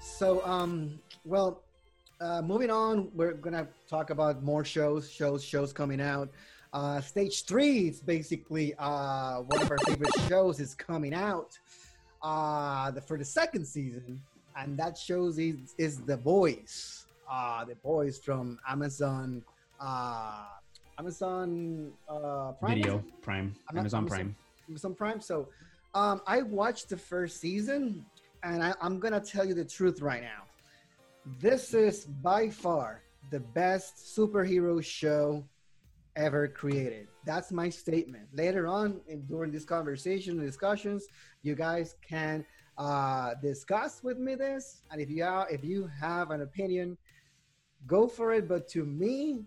So, um, well, uh, moving on, we're gonna talk about more shows, shows, shows coming out. Uh, stage three is basically uh, one of our favorite shows is coming out uh, the, for the second season, and that shows is, is The Boys. Uh, the Boys from Amazon, uh, Amazon uh, Prime. Video Prime, I'm Amazon Prime. Amazon Prime. So, um, I watched the first season, and I, I'm gonna tell you the truth right now. This is by far the best superhero show ever created. That's my statement. Later on, in, during this conversation and discussions, you guys can uh, discuss with me this, and if you are, if you have an opinion, go for it. But to me,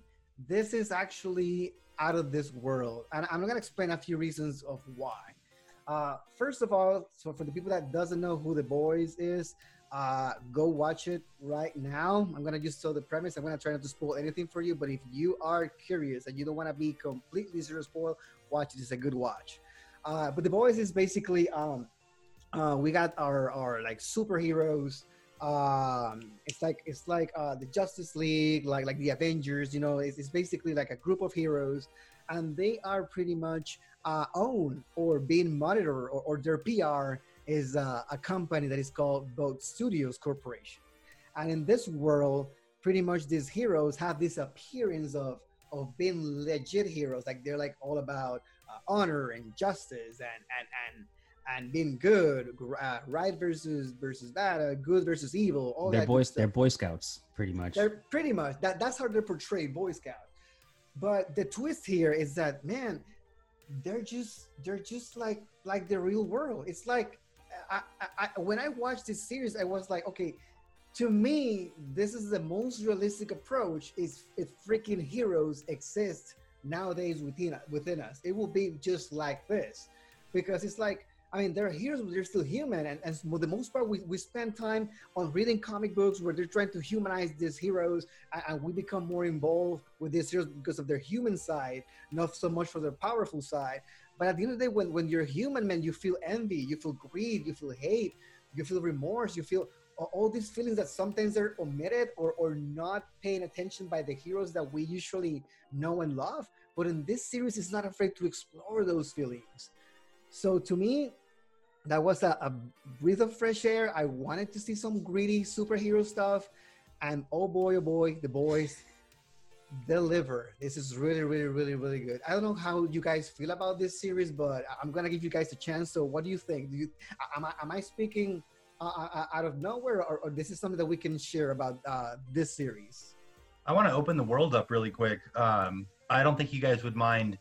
this is actually out of this world, and I'm gonna explain a few reasons of why. Uh, first of all, so for the people that doesn't know who the boys is, uh, go watch it right now. I'm gonna just tell the premise. I'm gonna try not to spoil anything for you, but if you are curious and you don't want to be completely zero spoil, watch it. It's a good watch. Uh, but the boys is basically um, uh, we got our our like superheroes. Um, it's like it's like uh, the Justice League, like like the Avengers. You know, it's, it's basically like a group of heroes, and they are pretty much uh, owned or being monitored, or, or their PR is uh, a company that is called Vought Studios Corporation. And in this world, pretty much these heroes have this appearance of of being legit heroes, like they're like all about uh, honor and justice and and and and being good, uh, right versus versus bad, uh, good versus evil. All They're boys. They're Boy Scouts, pretty much. They're pretty much that. That's how they're portrayed, Boy Scout. But the twist here is that man, they're just they're just like like the real world. It's like I, I, I when I watched this series, I was like, okay, to me, this is the most realistic approach. Is if freaking heroes exist nowadays within within us, it will be just like this, because it's like I mean, they're heroes, but they're still human. And, and for the most part, we, we spend time on reading comic books where they're trying to humanize these heroes, and, and we become more involved with these heroes because of their human side, not so much for their powerful side. But at the end of the day, when, when you're human, man, you feel envy, you feel greed, you feel hate, you feel remorse, you feel all these feelings that sometimes are omitted or, or not paying attention by the heroes that we usually know and love. But in this series, it's not afraid to explore those feelings. So to me, that was a, a breath of fresh air. I wanted to see some gritty superhero stuff, and oh boy, oh boy, the boys deliver. This is really, really, really, really good. I don't know how you guys feel about this series, but I'm gonna give you guys a chance. So, what do you think? Do you am I, am I speaking uh, uh, out of nowhere, or, or this is something that we can share about uh, this series? I want to open the world up really quick. Um, I don't think you guys would mind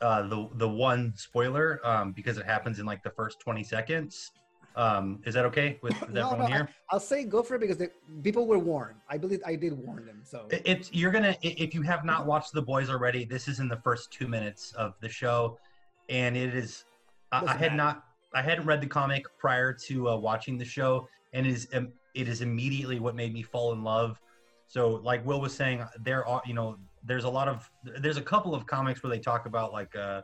uh, the the one spoiler um, because it happens in like the first 20 seconds. Um, is that okay with, with No, everyone no, here? I'll say go for it because the, people were warned. I believe I did warn them. So It- It's you're gonna if you have not watched The Boys already. This is in the first two minutes of the show, and it is. I, I had matter. not. I hadn't read the comic prior to uh, watching the show, and it is um, it is immediately what made me fall in love. So, like Will was saying, there are you know there's a lot of there's a couple of comics where they talk about like uh,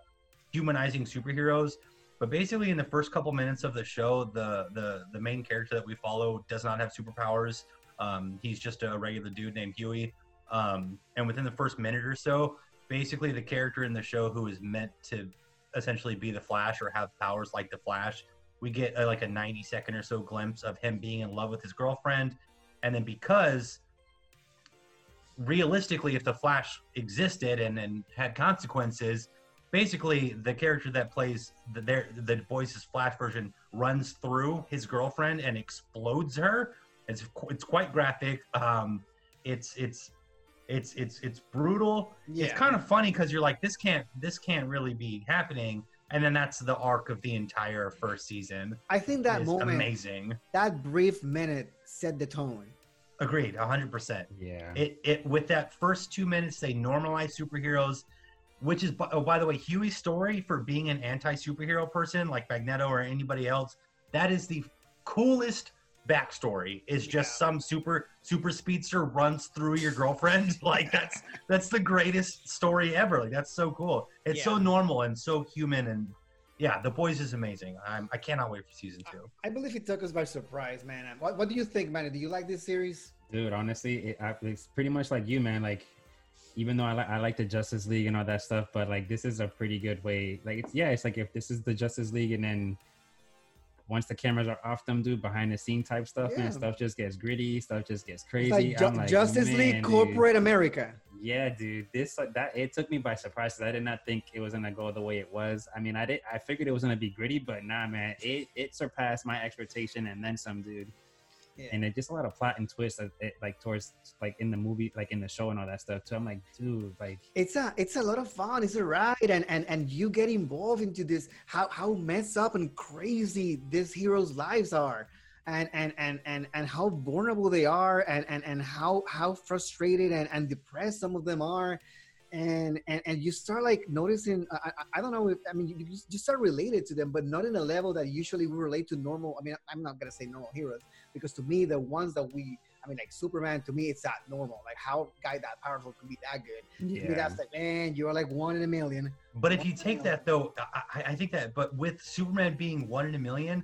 humanizing superheroes, but basically in the first couple minutes of the show, the the the main character that we follow does not have superpowers. Um, he's just a regular dude named Hughie. Um, and within the first minute or so, basically the character in the show who is meant to essentially be the Flash or have powers like the Flash, we get uh like a 90 second or so glimpse of him being in love with his girlfriend. And then because realistically, if the Flash existed and, and had consequences, basically the character that plays the their the boys' Flash version runs through his girlfriend and explodes her. It's it's quite graphic. Um, it's it's it's it's it's brutal. yeah, It's kind of funny because you're like, this can't this can't really be happening. And then that's the arc of the entire first season. I think that moment, amazing. that brief minute set the tone. Agreed, hundred percent. yeah. It it with that first two minutes they normalize superheroes, which is by- oh by the way Hughie's story for being an anti superhero person like Magneto or anybody else. That is the coolest backstory. Is just some super super speedster runs through your girlfriend. like that's that's the greatest story ever. Like that's so cool. It's so normal and so human and yeah, The Boys is amazing. I'm, I cannot wait for season two. I believe it took us by surprise, man. What, what do you think, man? Do you like this series? Dude, honestly, it, I, it's pretty much like you, man. Like, even though I like I like the Justice League and all that stuff, but like this is a pretty good way. Like, it's yeah, it's like if this is the Justice League, and then once the cameras are off them, dude, behind the scene type stuff, Yeah. man, stuff just gets gritty, stuff just gets crazy. like, Ju- I'm like, Justice man, League dude. Corporate America. Yeah, dude, this like that it took me by surprise. I did not think it was gonna go the way it was. I mean, I did. I figured it was gonna be gritty, but nah, man, it it surpassed my expectation and then some, dude. Yeah. And it just a lot of plot and twists, like, it, like towards like in the movie, like in the show and all that stuff so I'm like, dude, like it's a it's a lot of fun it's a ride and and and you get involved into this how how messed up and crazy these heroes lives are and and and and, and how vulnerable they are and and, and how how frustrated and, and depressed some of them are and and, and you start like noticing I, I, don't know if i mean you, you just start related to them but not in a level that usually we relate to normal i mean i'm not gonna say normal heroes because to me the ones that we I mean, like Superman to me, it's not normal. Like how a guy that powerful can be that good. To me, that's like, man, you're like one in a million. But if you take that though, I, I- I think that. But with Superman being one in a million,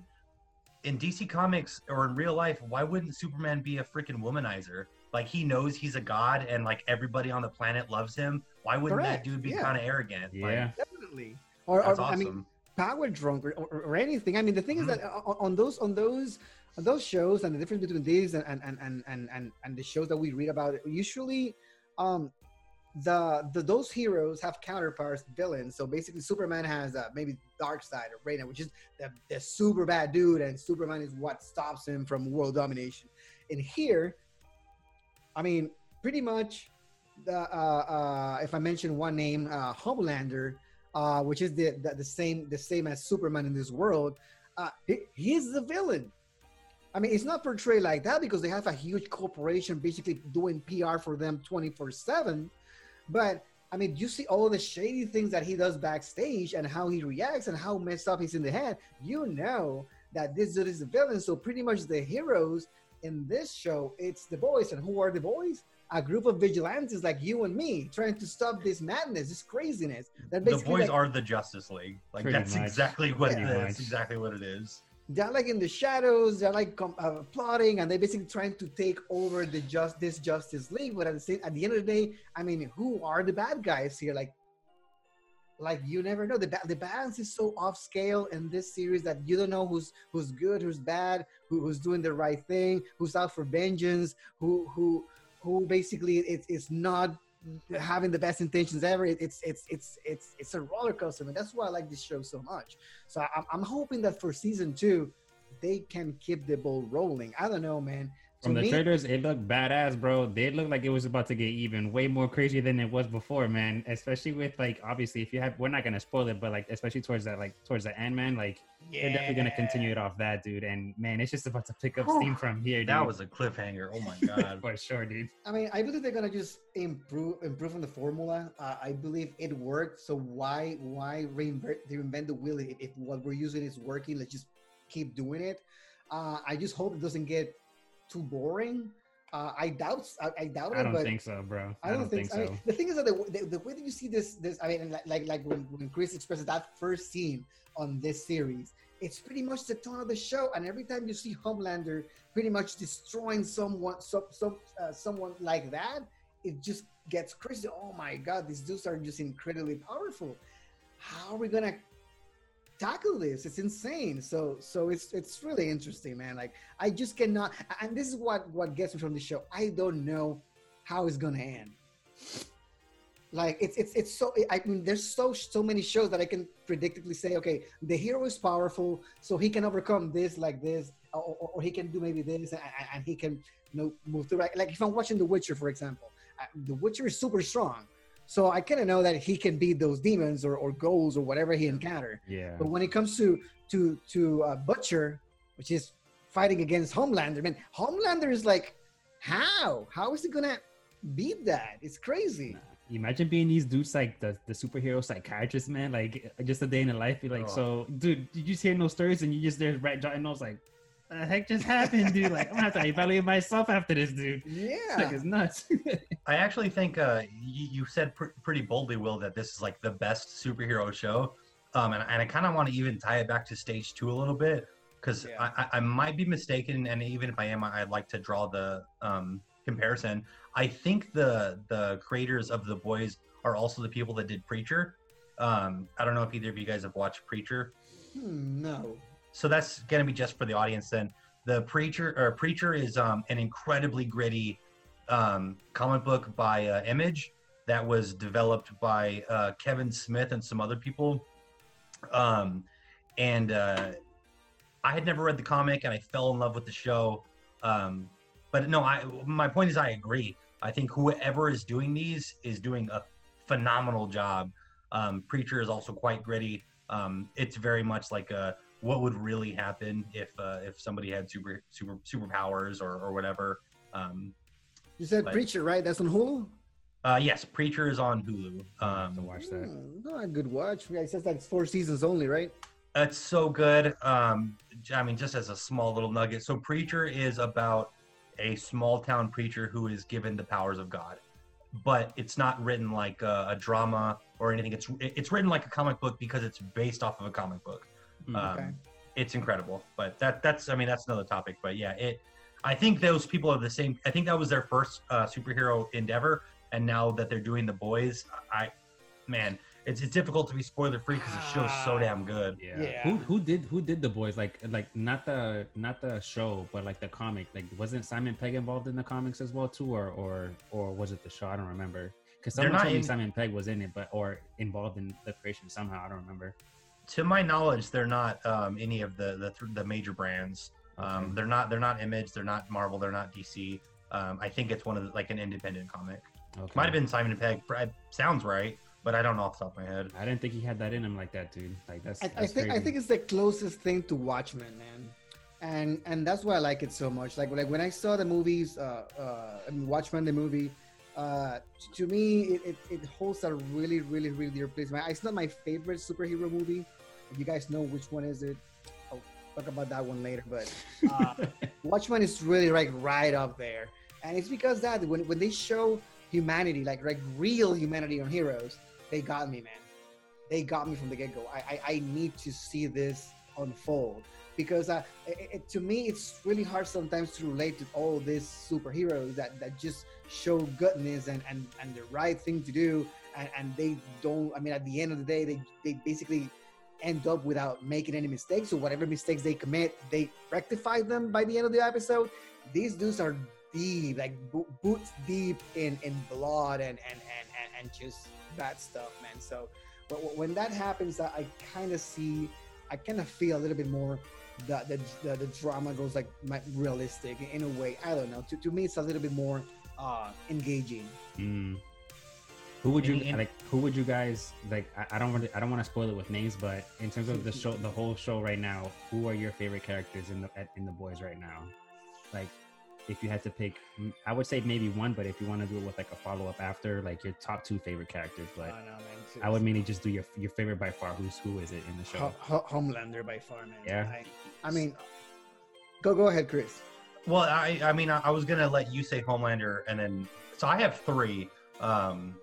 in DC Comics or in real life, why wouldn't Superman be a freaking womanizer? Like he knows he's a god and like everybody on the planet loves him. Why wouldn't Correct, that dude be yeah. kind of arrogant? yeah. Definitely. Or, that's or awesome. I mean, power drunk or, or, or anything. I mean, the thing is mm-hmm. that uh, on, on those on those on those shows and the difference between these and and and and and, and, and the shows that we read about, usually, um, the, the those heroes have counterparts, villains. So basically, Superman has uh, maybe Darkseid or Raina, which is the, the super bad dude, and Superman is what stops him from world domination. And here, I mean, pretty much, the uh, uh, if I mention one name, uh, Homelander, uh, which is the, the the same the same as Superman in this world, uh, he, he's the villain. I mean, it's not portrayed like that because they have a huge corporation basically doing PR for them 24 7. But I mean, you see all the shady things that he does backstage and how he reacts and how messed up he's in the head. You know that this dude is the villain. So, pretty much the heroes in this show, it's the boys. And who are the boys? A group of vigilantes like you and me trying to stop this madness, this craziness. That the basically boys like, are the Justice League. Like Pretty that's much. exactly what Pretty it is. much. Exactly what it is. They're like in the shadows they're like com- uh, plotting and they're basically trying to take over the just this justice league but at the same at the end of the day i mean who are the bad guys here? Like like you never know. The, ba- the balance is so off scale in this series that you don't know who's who's good who's bad who, who's doing the right thing who's out for vengeance who who who basically it's it's not having the best intentions ever it's it's it's it's it's a roller coaster and that's why i like this show so much so I'm, I'm hoping that for season two, they can keep the ball rolling. I don't know, man. From to the me, trailers, it looked badass, bro. They looked like it was about to get even way more crazy than it was before, man. Especially with like, obviously, if you have, we're not gonna spoil it, but like, especially towards that, like, towards the end, man. Like, they're definitely gonna continue it off that, dude. And man, it's just about to pick up steam from here, dude. That was a cliffhanger. Oh my god. for sure, dude. I mean, I believe they're gonna just improve improve on the formula. Uh, I believe it worked. So why why reinvent reinvent the wheel if, if what we're using is working? Let's just keep doing it. Uh, I just hope it doesn't get too boring. Uh, I doubt I, I doubt it. I don't think so, bro. I don't, think, so. I mean, the thing is that the, the, the way that you see this, this I mean, like like, like when, when Chris expresses that first scene on this series, it's pretty much the tone of the show. And every time you see Homelander pretty much destroying someone, some, some, uh, someone like that, it just gets crazy. Oh my God, these dudes are just incredibly powerful. How are we gonna tackle this? It's insane. So, so it's it's really interesting, man. Like I just cannot. And this is what what gets me from the show. I don't know how it's gonna end. Like it's it's it's so I mean there's so so many shows that I can predictably say okay the hero is powerful so he can overcome this like this or, or, he can do maybe this and, and he can you know move through like, like if I'm watching The Witcher for example uh, The Witcher is super strong so I kind of know that he can beat those demons or, or ghouls or whatever he encounter Yeah. but when it comes to to to uh, Butcher, which is fighting against Homelander, man, Homelander is like, how? How is he gonna beat that? It's crazy. Imagine being these dudes like the, the superhero psychiatrist, man. Like just a day in the life. You're like, Oh. so, dude, did you just hear no stories and you just there right jotting notes like, the heck just happened, dude? Like, I'm gonna have to evaluate myself after this, dude. Like, Yeah, it's nuts. I actually think uh, you, you said pr- pretty boldly, Will, that this is like the best superhero show. um, and, and I kind of want to even tie it back to stage two a little bit because Yeah. I, I, I might be mistaken, and even if I am, I- I'd like to draw the um, comparison. I think the the creators of the boys are also the people that did Preacher. Um, I don't know if either of you guys have watched Preacher. Hmm, no. So that's gonna be just for the audience then. The Preacher or Preacher is um, an incredibly gritty um, comic book by uh, Image that was developed by uh, Kevin Smith and some other people. Um, and uh, I had never read the comic, and I fell in love with the show. Um, but no, I my point is I agree. I think whoever is doing these is doing a phenomenal job. Um, Preacher is also quite gritty. Um, it's very much like a what would really happen if uh, if somebody had super super superpowers or, or whatever. Um, You said Like- Preacher, right? That's on Hulu. uh, yes, Preacher is on Hulu. I have to Um, watch that. Hmm, not a good watch. Yeah, it says like it's four seasons only, right? That's so good. Um, j- I mean, just as a small little nugget. So, Preacher is about a small town preacher who is given the powers of God, but it's not written like a, a drama or anything. It's it's written like a comic book because it's based off of a comic book. Mm. Um, It's incredible, but that that's I mean that's another topic. But yeah, it. I think those people are the same. I think that was their first uh, superhero endeavor, and now that they're doing the boys, I, man, it's, it's difficult to be spoiler free because the show's so damn good. Yeah. Yeah. Who who did who did the boys like like not the not the show but like the comic like wasn't Simon Pegg involved in the comics as well too or or or was it the show I don't remember because someone not told me Simon Pegg was in it but or involved in the creation somehow I don't remember. To my knowledge, they're not um, any of the the, th- the major brands. Um, Okay. they're not they're not Image, they're not Marvel, they're not DC. Um, I think it's one of the, like an independent comic. Okay. Might have been Simon and Pegg. Sounds right, but I don't know off the top of my head. I didn't think he had that in him like that, dude. Like that's. I, I that's think I think it's the closest thing to Watchmen, man, and and that's why I like it so much. Like like when I saw the movies, uh, uh, I mean Watchmen the movie, uh, to me it, it, it holds a really really really dear place. Man, it's not my favorite superhero movie. If you guys know which one is it, I'll talk about that one later. But uh, Watchmen is really like right up there, and it's because that when when they show humanity, like like real humanity on heroes, they got me, man. They got me from the get go. I, I I need to see this unfold because uh, it, it- to me it's really hard sometimes to relate to all these superheroes that that just show goodness and and and the right thing to do, and, and they don't. I mean, at the end of the day, they they basically end up without making any mistakes. So whatever mistakes they commit, they rectify them by the end of the episode. These dudes are deep, like bo- boots deep in in blood and and and and, and just bad stuff, man. So but when that happens, I, I kind of see, I kind of feel a little bit more that the, the the drama goes like realistic in a way. I don't know. To, to me, it's a little bit more uh engaging. Mm. Who would you In- in- like? Who would you guys like? I, I don't really, I don't want to spoil it with names, but in terms of the show, the whole show right now, who are your favorite characters in the in the boys right now? Like, if you had to pick, I would say maybe one, but if you want to do it with like a follow up after, like your top two favorite characters, I but don't know, man. I would mainly just do your your favorite by far. Who's who is it in the show? Ho- Ho- Homelander by far, man. Yeah. I, I mean, go go ahead, Chris. Well, I I mean I, I was gonna let you say Homelander and then so I have three, um,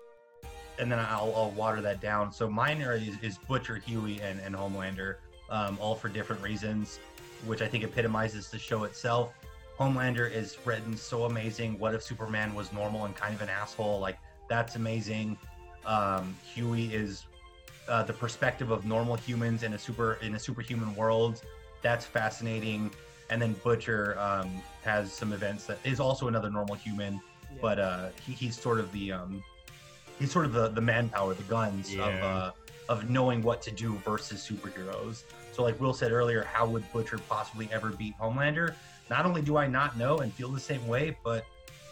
and then I'll, I'll water that down. So mine are is, is Butcher, Hughie, and and Homelander, um, all for different reasons, which I think epitomizes the show itself. Homelander is written so amazing. What if Superman was normal and kind of an asshole? Like that's amazing. Um, Hughie is uh, the perspective of normal humans in a super in a superhuman world. That's fascinating. And then Butcher um, has some events that is also another normal human, Yeah. but uh, he, he's sort of the um, he's sort of the, the manpower, the guns of uh, of knowing what to do versus superheroes. So, like Will said earlier, how would Butcher possibly ever beat Homelander? Not only do I not know and feel the same way, but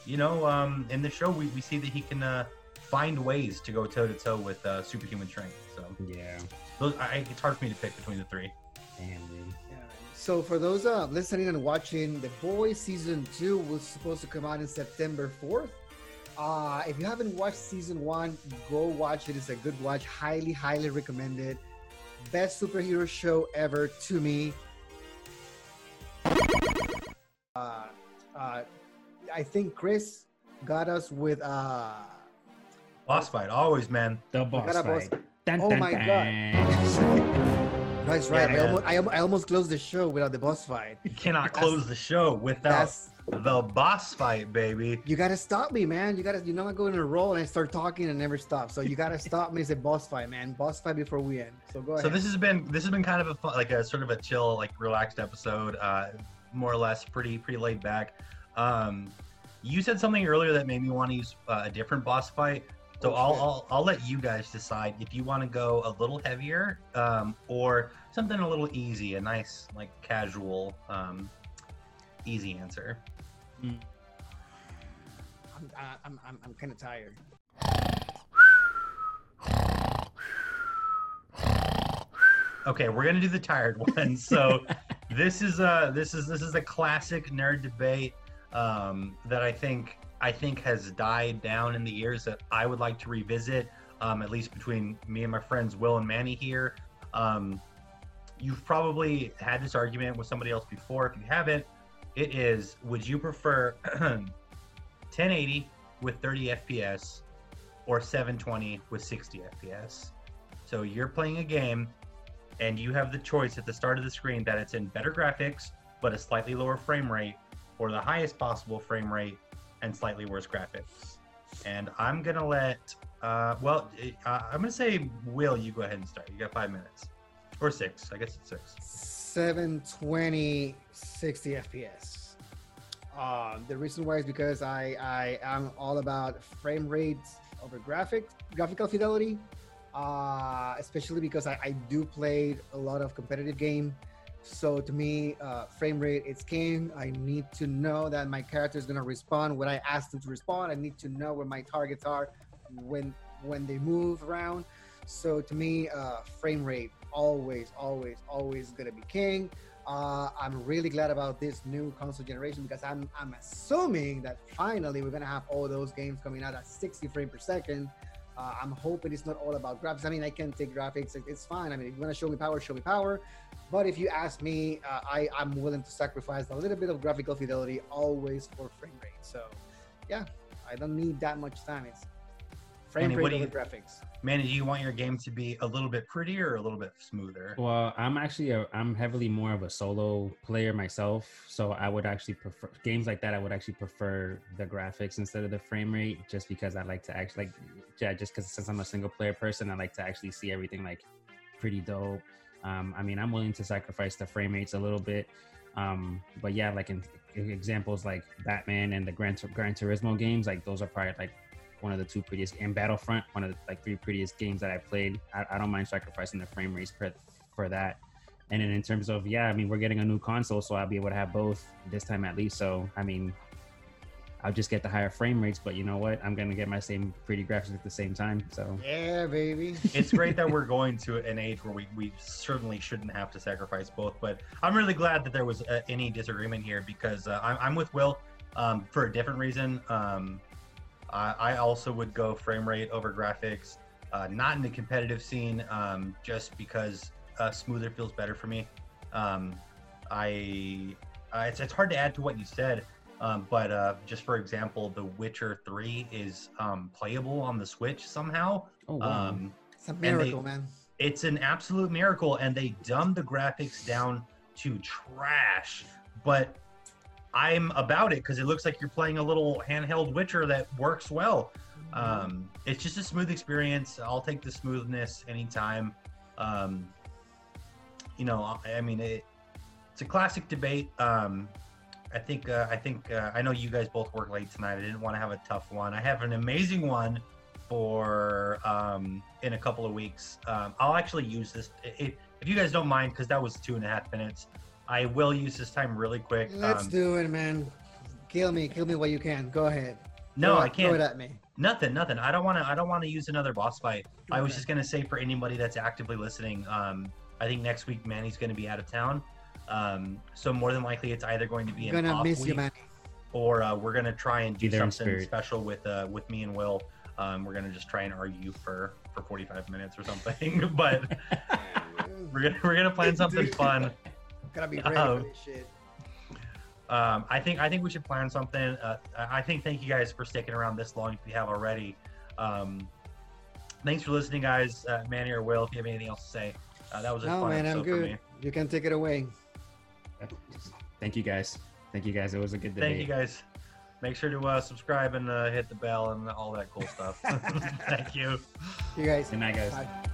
you know, um, in the show we, we see that he can uh, find ways to go toe to toe with uh, superhuman strength. So, yeah, those, I, it's hard for me to pick between the three. damn, dude. Yeah. So for those uh, listening and watching, The Boys season two was supposed to come out in September fourth. Uh, if you haven't watched season one, go watch it. It's a good watch. Highly, highly recommended. Best superhero show ever to me. Uh, uh, I think Chris got us with uh, Boss fight, always, man. The boss got a boss, fight. Dun, Oh dun, my dun. That's right. Yeah, I, almost, I, I almost closed the show without the boss fight. You cannot That's- close the show without the boss fight, baby. you gotta stop me, man. You gotta you know I go in a roll and I start talking and never stop. So you gotta stop me. It's a boss fight, man. Boss fight before we end. So go ahead. So this has been this has been kind of a fun, like a sort of a chill, like relaxed episode, uh, more or less pretty pretty laid back. Um, you said something earlier that made me want to use uh, a different boss fight. So Oh, I'll. I'll I'll let you guys decide if you want to go a little heavier um, or something a little easy, a nice like casual, um, easy answer. I'm I'm I'm, I'm kind of tired. Okay, we're gonna do the tired one. So this is a this is this is a classic nerd debate um, that I think I think has died down in the years that I would like to revisit. Um, at least between me and my friends Will and Manny here. Um, you've probably had this argument with somebody else before. If you haven't, it is: Would you prefer 1080 with 30 FPS or 720 with 60 FPS? So you're playing a game and you have the choice at the start of the screen that it's in better graphics but a slightly lower frame rate or the highest possible frame rate and slightly worse graphics. And i'm gonna let uh, well uh, i'm gonna say will you go ahead and start. You got five minutes. Or six. I guess it's six. 720 60 fps um, the reason why is because i i am all about frame rates over graphics graphical fidelity uh, especially because I, I do play a lot of competitive game. So to me uh, frame rate is king. I need to know that my character is to respond. When i ask them to respond i need to know where my targets are when when they move around. So to me uh, frame rate always always always to be king. Uh, i'm really glad about this new console generation because i'm i'm assuming that finally we're to have all those games coming out at 60 frames per second uh, I'm hoping it's not all about graphics. I mean, I can take graphics; it's fine. I mean, if you want to show me power, show me power. But if you ask me, uh, I I'm willing to sacrifice a little bit of graphical fidelity always for frame rate. So, yeah, I don't need that much time. It's frame Manny, what rate do over you- graphics. manny do you want your game to be a little bit prettier or a little bit smoother Well, I'm actually a, I'm heavily more of a solo player myself, so I would actually prefer games like that. I would actually prefer the graphics instead of the frame rate, just because I like to actually like, yeah, just because since I'm a single player person, I like to actually see everything like pretty dope. Um, I mean, I'm willing to sacrifice the frame rates a little bit, um, but yeah, like in, in examples like Batman and the Gran, Tur- Gran Turismo games, like those are probably like one of the two prettiest and Battlefront, one of the like three prettiest games that I played. I, I don't mind sacrificing the frame rates for for that. And then in terms of yeah, I mean we're getting a new console, so I'll be able to have both this time at least. So I mean, I'll just get the higher frame rates, but you know what? I'm gonna get my same pretty graphics at the same time. So Yeah, baby. it's great that we're going to an age where we, we certainly shouldn't have to sacrifice both. But I'm really glad that there was uh, any disagreement here because uh, I'm, I'm with Will um, for a different reason. Um, I, I also would go frame rate over graphics, uh, not in the competitive scene, um, just because uh, smoother feels better for me. Um, I, uh, it's, it's hard to add to what you said. Um, but uh, just for example, The Witcher 3 is um, playable on the Switch somehow. oh wow. Um, It's a they- miracle, man. it's an absolute miracle, and they dumbed the graphics down to trash. But I'm about it because it looks like you're playing a little handheld Witcher that works well. Um, it's just a smooth experience. I'll take the smoothness anytime. Um, you know, I mean, it, it's a classic debate. Um, I think uh, I think uh, I know you guys both work late tonight. I didn't want to have a tough one. I have an amazing one for um, in a couple of weeks. Um, I'll actually use this if you guys don't mind, because that was two and a half minutes. I will use this time really quick. Let's Um, do it, man. Kill me, kill me while you can. Go ahead. no, Throw I it- Throw it can't. at me. Nothing, nothing. I don't want to. I don't want to use another boss fight. I was just gonna say for anybody that's actively listening, um, I think next week Manny's gonna be out of town, um, so more than likely it's either going to be I'm an gonna off miss week, you, man. or uh, we're gonna try and do Be there in something special with uh, with me and Will. Um, we're gonna just try and argue for for 45 minutes or something, but we're gonna we're gonna plan something fun. Gotta be ready Um, for this shit. Um, I think I think we should plan something. Uh, I I think thank you guys for sticking around this long if you have already. Um, thanks for listening, guys. Uh, Manny or Will, if you have anything else to say, uh, that was a No, fun man, I'm episode for me. good. You can take it away. Thank you guys. Thank you guys. It was a good debate. Thank you, guys. Make sure to uh, subscribe and uh, hit the bell and all that cool stuff. Thank you. You guys. Good night, guys. Bye.